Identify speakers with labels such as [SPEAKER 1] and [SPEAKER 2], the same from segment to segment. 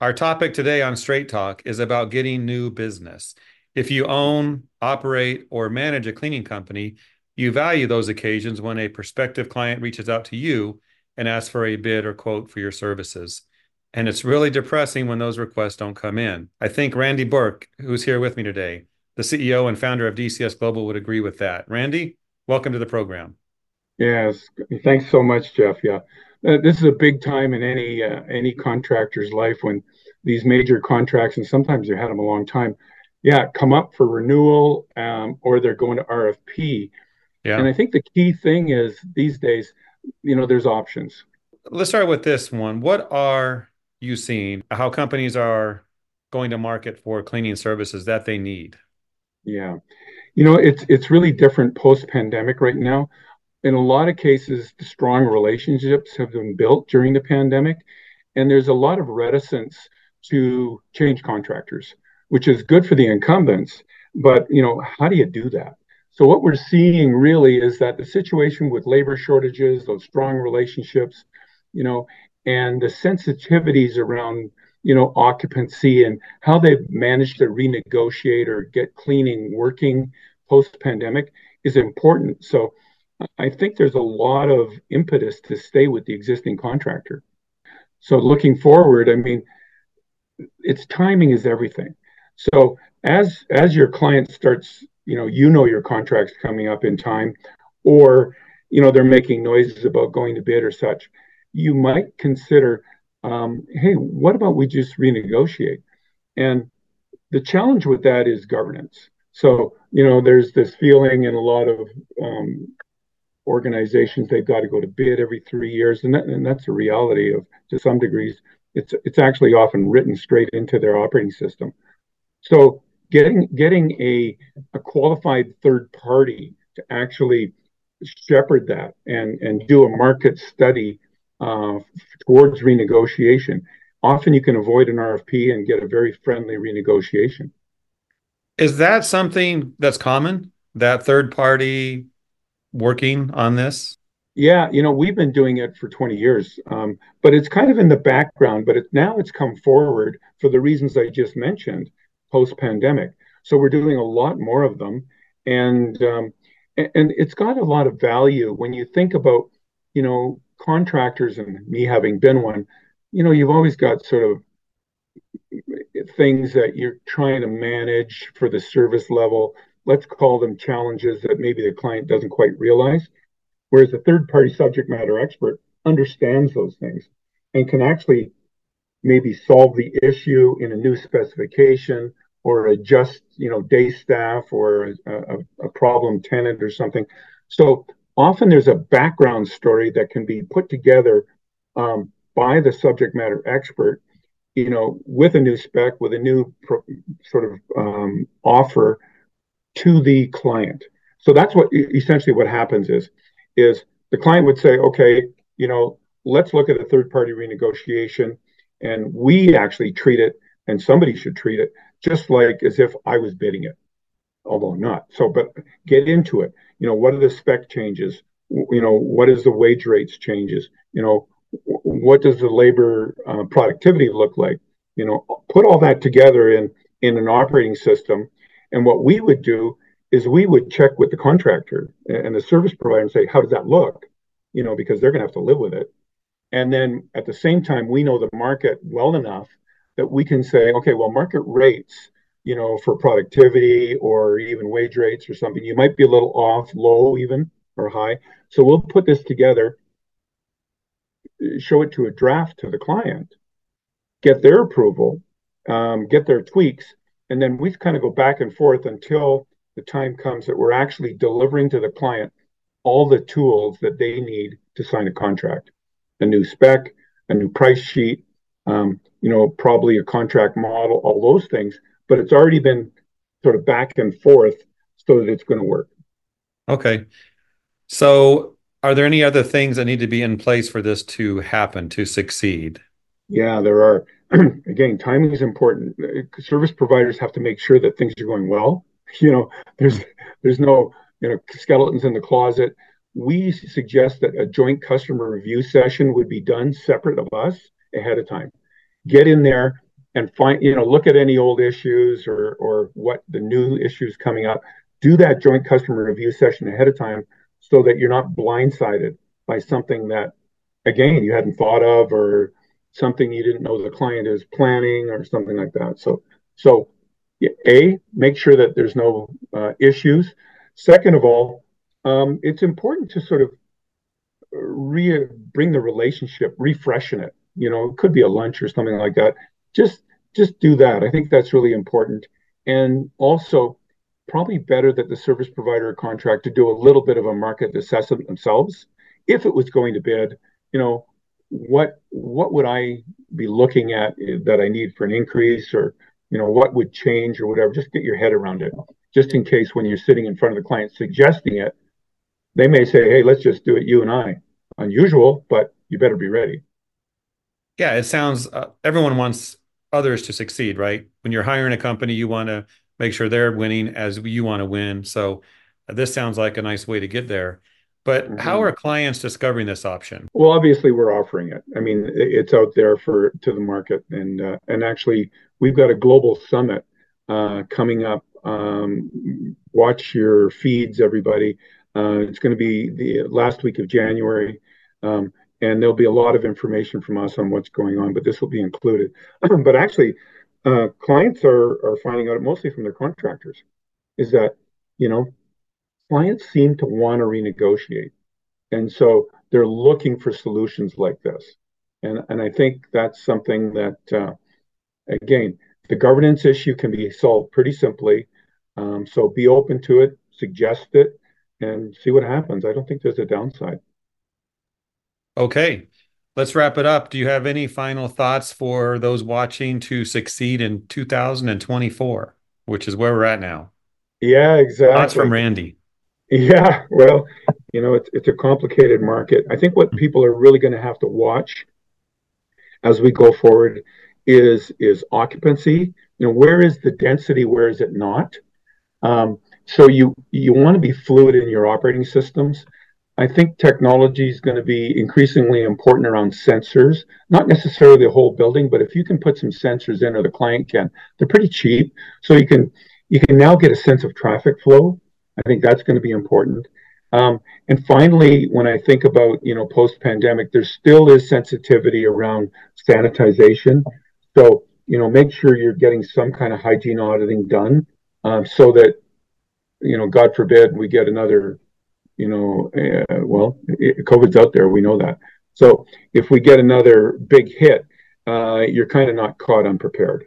[SPEAKER 1] Our topic today on Straight Talk is about getting new business. If you own, operate, or manage a cleaning company, you value those occasions when a prospective client reaches out to you and asks for a bid or quote for your services. And it's really depressing when those requests don't come in. I think Randy Burke, who's here with me today, the CEO and founder of DCS Global, would agree with that. Randy, welcome to the program.
[SPEAKER 2] Yes, thanks so much, Jeff. Yeah, uh, this is a big time in any uh, any contractor's life when these major contracts, and sometimes you've had them a long time, yeah, come up for renewal um, or they're going to RFP. Yeah. And I think the key thing is these days, you know, there's options.
[SPEAKER 1] Let's start with this one. What are you seeing? How companies are going to market for cleaning services that they need?
[SPEAKER 2] Yeah. You know, it's it's really different post pandemic right now in a lot of cases, strong relationships have been built during the pandemic, and there's a lot of reticence to change contractors, which is good for the incumbents. But you know, how do you do that? So what we're seeing really is that the situation with labor shortages, those strong relationships, you know, and the sensitivities around you know occupancy and how they've managed to renegotiate or get cleaning working post pandemic is important. So I think there's a lot of impetus to stay with the existing contractor. So looking forward, I mean, its timing is everything. So as as your client starts, you know, you know your contract's coming up in time, or you know they're making noises about going to bid or such, you might consider, um, hey, what about we just renegotiate? And the challenge with that is governance. So you know, there's this feeling in a lot of um, organizations they've got to go to bid every three years, and, that, and that's a reality of to some degrees. It's it's actually often written straight into their operating system. So getting getting a a qualified third party to actually shepherd that and and do a market study uh, towards renegotiation. Often you can avoid an RFP and get a very friendly renegotiation.
[SPEAKER 1] Is that something that's common? That third party working on this?
[SPEAKER 2] Yeah, you know, we've been doing it for 20 years, um, but it's kind of in the background. But it, now it's come forward for the reasons I just mentioned post pandemic. So we're doing a lot more of them, and um, and it's got a lot of value when you think about, you know, contractors and me having been one. You know, you've always got sort of things that you're trying to manage for the service level let's call them challenges that maybe the client doesn't quite realize. Whereas a third party subject matter expert understands those things and can actually maybe solve the issue in a new specification or adjust, you know, day staff or a, a, problem tenant or something. So often there's a background story that can be put together um, by the subject matter expert, you know, with a new spec, with a new pro- sort of um, offer to the client. So that's what essentially what happens is is the client would say, okay, you know, let's look at a third party renegotiation, and we actually treat it, and somebody should treat it just like as if I was bidding it, although not. So, but get into it. You know, what are the spec changes? You know, what is the wage rates changes? You know, what does the labor uh, productivity look like? You know, put all that together in in an operating system and what we would do is we would check with the contractor and the service provider and say, how does that look? You know, because they're going to have to live with it. And then at the same time, we know the market well enough that we can say, okay, well, market rates, you know, for productivity or even wage rates or something, you might be a little off, low even or high. So we'll put this together, show it to a draft to the client, get their approval, um, get their tweaks, and then we kind of go back and forth until the time comes that we're actually delivering to the client all the tools that they need to sign a contract. A new spec a new price sheet um, you know probably a contract model all those things but it's already been sort of back and forth so that it's going to work.
[SPEAKER 1] Okay. So are there any other things that need to be in place for this to happen to succeed
[SPEAKER 2] yeah there are again, timing is important. Uh, service providers have to make sure that things are going well. You know, there's there's no you know skeletons in the closet. We suggest that a joint customer review session would be done separate of us ahead of time. Get in there and find you know look at any old issues or or what the new issues coming up do that joint customer review session ahead of time so that you're not blindsided by something that again you hadn't thought of or something you didn't know the client is planning or something like that so so a make sure that there's no uh, issues second of all um, it's important to sort of re bring the relationship refreshen it you know it could be a lunch or something like that just just do that. I think that's really important. And also, probably better that the service provider or contractor do a little bit of a market assessment themselves. If it was going to bid, you know, what what would I be looking at that I need for an increase, or you know, what would change or whatever. Just get your head around it, just in case when you're sitting in front of the client suggesting it, they may say, "Hey, let's just do it, you and I." Unusual, but you better be ready.
[SPEAKER 1] Yeah, it sounds. Uh, everyone wants others to succeed, right? When you're hiring a company, you want to make sure they're winning as you want to win. So uh, this sounds like a nice way to get there. But mm-hmm. how are clients discovering this option?
[SPEAKER 2] Well, obviously we're offering it. I mean, it's out there for to the market, and uh, and actually we've got a global summit uh, coming up. Um, watch your feeds, everybody. Uh, it's going to be the last week of January. Um, and there'll be a lot of information from us on what's going on, but this will be included. but actually, uh, clients are are finding out mostly from their contractors is that you know clients seem to want to renegotiate, and so they're looking for solutions like this, and and I think that's something that uh, again the governance issue can be solved pretty simply. Um, so be open to it, suggest it, and see what happens. I don't think there's a downside.
[SPEAKER 1] Okay, let's wrap it up. Do you have any final thoughts for those watching to succeed in 2024, which is where we're at now?
[SPEAKER 2] Yeah, exactly.
[SPEAKER 1] Thoughts from Randy.
[SPEAKER 2] Yeah, well, you know, it's it's a complicated market. I think what people are really going to have to watch as we go forward is is occupancy. You know, where is the density? Where is it not? Um, so you you want to be fluid in your operating systems. I think technology is going to be increasingly important around sensors, not necessarily the whole building, but if you can put some sensors in or the client can, they're pretty cheap. So you can you can now get a sense of traffic flow. I think that's going to be important. Um, and finally, when I think about you know post pandemic, there still is sensitivity around sanitization. So you know make sure you're getting some kind of hygiene auditing done, um, so that you know God forbid we get another you know, uh, well, it, COVID's out there. We know that. So if we get another big hit, uh, you're kind of not caught unprepared.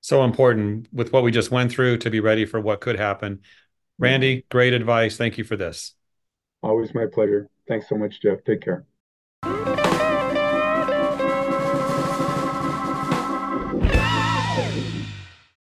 [SPEAKER 1] So important with what we just went through to be ready for what could happen. Randy, great advice. Thank you for this.
[SPEAKER 2] Always my pleasure. Thanks so much, Jeff. Take care.